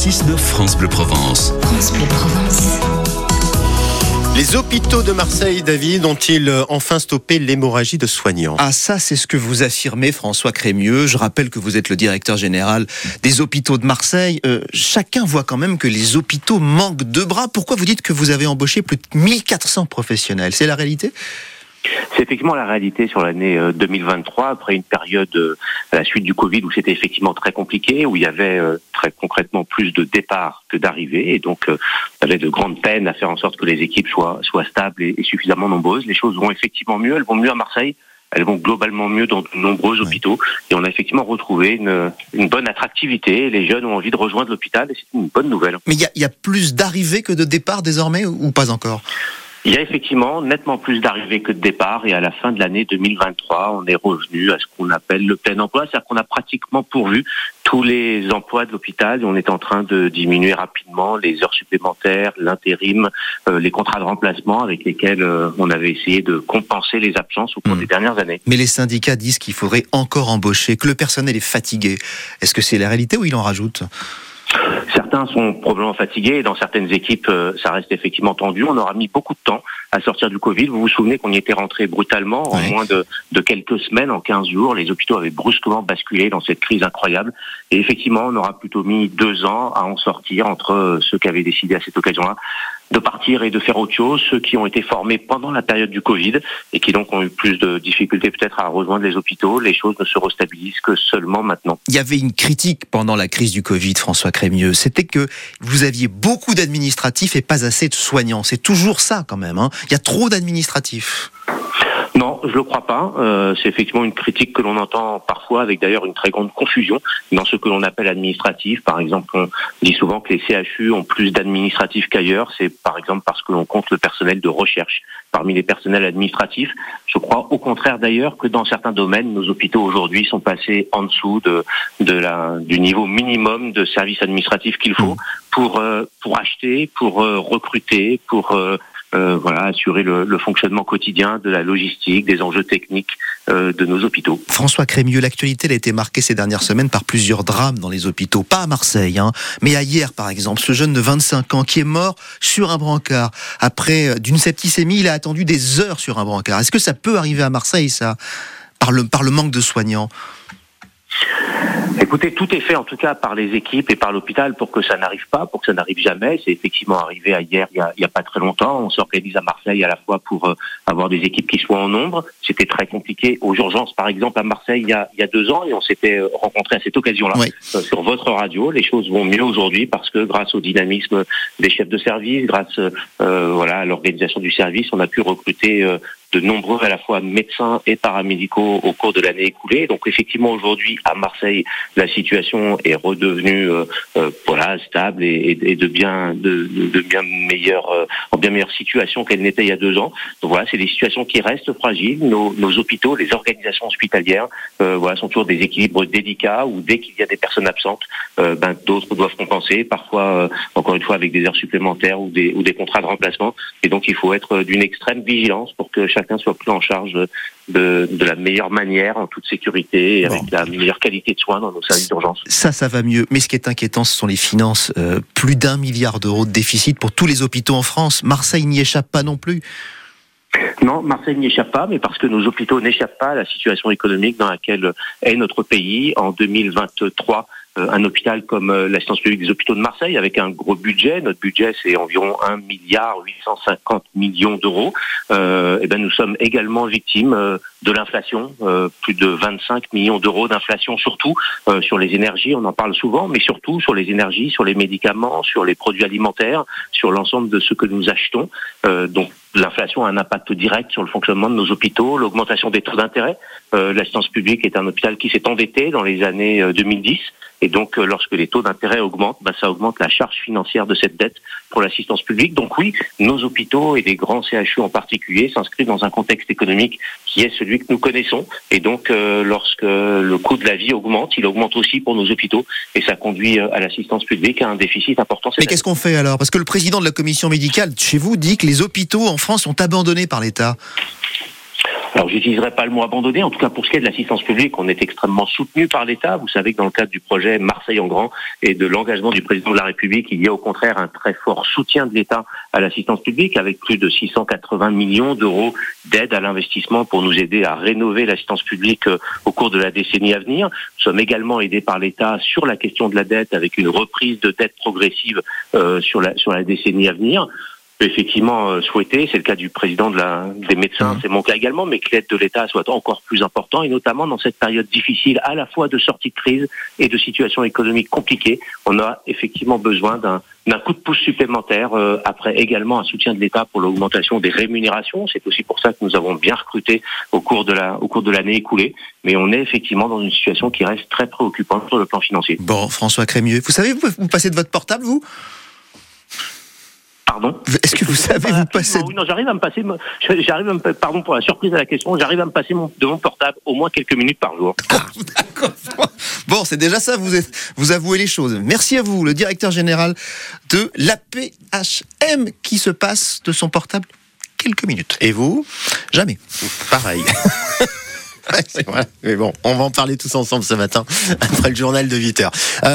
6-9 France Bleu Provence. France Bleu Provence. Les hôpitaux de Marseille, David, ont-ils euh, enfin stoppé l'hémorragie de soignants? Ah ça, c'est ce que vous affirmez, François Crémieux. Je rappelle que vous êtes le directeur général des hôpitaux de Marseille. Euh, chacun voit quand même que les hôpitaux manquent de bras. Pourquoi vous dites que vous avez embauché plus de 1400 professionnels? C'est la réalité? C'est effectivement la réalité sur l'année 2023, euh, après une période euh, à la suite du Covid où c'était effectivement très compliqué, où il y avait euh, très concrètement plus de départs que d'arrivées, et donc y avait de grandes peines à faire en sorte que les équipes soient, soient stables et, suffisamment nombreuses. Les choses vont effectivement mieux, elles vont mieux à Marseille, elles vont globalement mieux dans de nombreux hôpitaux. Et on a effectivement retrouvé une, une bonne attractivité. Les jeunes ont envie de rejoindre l'hôpital et c'est une bonne nouvelle. Mais il y, y a, plus d'arrivées que de départs désormais ou pas encore? Il y a effectivement nettement plus d'arrivées que de départs et à la fin de l'année 2023, on est revenu à ce qu'on appelle le plein emploi, c'est-à-dire qu'on a pratiquement pourvu tous les emplois de l'hôpital et on est en train de diminuer rapidement les heures supplémentaires, l'intérim, euh, les contrats de remplacement avec lesquels euh, on avait essayé de compenser les absences au cours hmm. des dernières années. Mais les syndicats disent qu'il faudrait encore embaucher, que le personnel est fatigué. Est-ce que c'est la réalité ou il en rajoute? Certains sont probablement fatigués et dans certaines équipes, euh, ça reste effectivement tendu. On aura mis beaucoup de temps à sortir du Covid. Vous vous souvenez qu'on y était rentré brutalement en moins de, de, quelques semaines, en 15 jours. Les hôpitaux avaient brusquement basculé dans cette crise incroyable. Et effectivement, on aura plutôt mis deux ans à en sortir entre ceux qui avaient décidé à cette occasion-là de partir et de faire autre chose, ceux qui ont été formés pendant la période du Covid et qui donc ont eu plus de difficultés peut-être à rejoindre les hôpitaux, les choses ne se restabilisent que seulement maintenant. Il y avait une critique pendant la crise du Covid, François Crémieux, c'était que vous aviez beaucoup d'administratifs et pas assez de soignants. C'est toujours ça quand même. Hein. Il y a trop d'administratifs. Non, je le crois pas. Euh, c'est effectivement une critique que l'on entend parfois, avec d'ailleurs une très grande confusion dans ce que l'on appelle administratif. Par exemple, on dit souvent que les CHU ont plus d'administratifs qu'ailleurs. C'est par exemple parce que l'on compte le personnel de recherche parmi les personnels administratifs. Je crois au contraire d'ailleurs que dans certains domaines, nos hôpitaux aujourd'hui sont passés en dessous de, la, du niveau minimum de services administratifs qu'il faut pour, euh, pour acheter, pour euh, recruter, pour euh, voilà, assurer le, le, fonctionnement quotidien de la logistique, des enjeux techniques euh, de nos hôpitaux. François Crémieux, l'actualité a été marquée ces dernières semaines par plusieurs drames dans les hôpitaux, pas à Marseille, hein, mais à hier par exemple, ce jeune de 25 ans qui est mort sur un brancard. Après, euh, d'une septicémie, il a attendu des heures sur un brancard. Est-ce que ça peut arriver à Marseille, ça, par le, par le manque de soignants Écoutez, tout est fait en tout cas par les équipes et par l'hôpital pour que ça n'arrive pas, pour que ça n'arrive jamais. C'est effectivement arrivé à hier, il n'y a, pas très longtemps. On s'organise à Marseille à la fois pour euh, avoir des équipes qui soient en nombre. C'était très compliqué aux urgences, par exemple, à Marseille il y a, il y a deux ans et on s'était euh, rencontré à cette occasion-là euh, sur votre radio. Les choses vont mieux aujourd'hui parce que grâce au dynamisme des chefs de service, grâce euh, voilà à l'organisation du service, on a pu recruter de nombreux à la fois médecins et paramédicaux au cours de l'année écoulée. Donc effectivement aujourd'hui à Marseille, la situation est redevenue euh, euh, voilà stable et, et, de bien de, de bien meilleure euh, en bien meilleure situation qu'elle n'était il y a deux ans. Donc voilà, c'est des situations qui restent fragiles. Nos, nos hôpitaux, les organisations hospitalières, voilà, sont toujours des équilibres délicats où dès qu'il y a des personnes absentes, ben d'autres doivent Parfois, encore une fois, avec des heures supplémentaires ou des ou des contrats de remplacement. Et donc il faut être d'une extrême vigilance pour que chacun soit pris en charge de, la meilleure manière, en toute sécurité, et avec la meilleure qualité de soins dans nos services d'urgence. Ça, ça va mieux. Mais ce qui est inquiétant, ce sont les finances. Euh, plus d'un milliard d'euros de déficit pour tous les hôpitaux en France. Marseille n'y échappe pas non plus. Non, Marseille n'y échappe pas, mais parce que nos hôpitaux n'échappent pas à la situation économique dans laquelle est notre pays. En 2023, euh, un hôpital comme euh, l'assistance publique des hôpitaux de Marseille avec un gros budget. Notre budget c'est environ 1 milliard 850 millions d'euros. Euh, et ben nous sommes également victimes euh, de l'inflation, plus de 25 millions d'euros d'inflation surtout sur les énergies. On en parle souvent, mais surtout sur les énergies, sur les médicaments, sur les produits alimentaires, sur l'ensemble de ce que nous achetons. donc l'inflation a un impact direct sur le fonctionnement de nos hôpitaux, l'augmentation des taux d'intérêt. L'assistance publique est un hôpital qui s'est endetté dans les années 2010 et donc, euh, lorsque les taux d'intérêt augmentent, bah, ça augmente la charge financière de cette dette pour l'assistance publique. Donc oui, nos hôpitaux et les grands CHU en particulier s'inscrivent dans un contexte économique qui est celui que nous connaissons. Et donc, euh, lorsque le coût de la vie augmente, il augmente aussi pour nos hôpitaux. Et ça conduit euh, à l'assistance publique à un déficit important. Mais qu'est-ce qu'on fait alors? Parce que le président de la commission médicale chez vous dit que les hôpitaux en France sont abandonnés par l'État. Alors, j'utiliserai pas le mot abandonné. En tout cas, pour ce qui est de l'assistance publique, on est extrêmement soutenu par l'État. Vous savez que dans le cadre du projet Marseille en grand et de l'engagement du président de la République, il y a au contraire un très fort soutien de l'État à l'assistance publique avec plus de 680 millions d'euros d'aide à l'investissement pour nous aider à rénover l'assistance publique euh, au cours de la décennie à venir. Nous sommes également aidés par l'État sur la question de la dette avec une reprise de dette progressive euh, sur la sur la décennie à venir effectivement euh, souhaiter, c'est le cas du président de la, des médecins, c'est mon cas également, mais que l'aide de l'État soit encore plus importante, et notamment dans cette période difficile, à la fois de sortie de crise et de situation économique compliquée, on a effectivement besoin d'un d'un coup de pouce supplémentaire, euh, après également un soutien de l'État pour l'augmentation des rémunérations. C'est aussi pour ça que nous avons bien recruté au cours de la au cours de l'année écoulée. Mais on est effectivement dans une situation qui reste très préoccupante sur le plan financier. Bon, François Crémieux, vous savez, vous, vous passez de votre portable, vous? Pardon Est-ce que vous savez vous passer Oui, non, j'arrive à me passer, j'arrive à me, pardon pour la surprise à la question, j'arrive à me passer mon, de mon portable au moins quelques minutes par jour. Ah, d'accord. Bon, c'est déjà ça, vous, êtes, vous avouez les choses. Merci à vous, le directeur général de l'APHM qui se passe de son portable quelques minutes. Et vous Jamais. Pareil. Ouais, c'est vrai. Mais bon, on va en parler tous ensemble ce matin après le journal de 8 heures. Euh,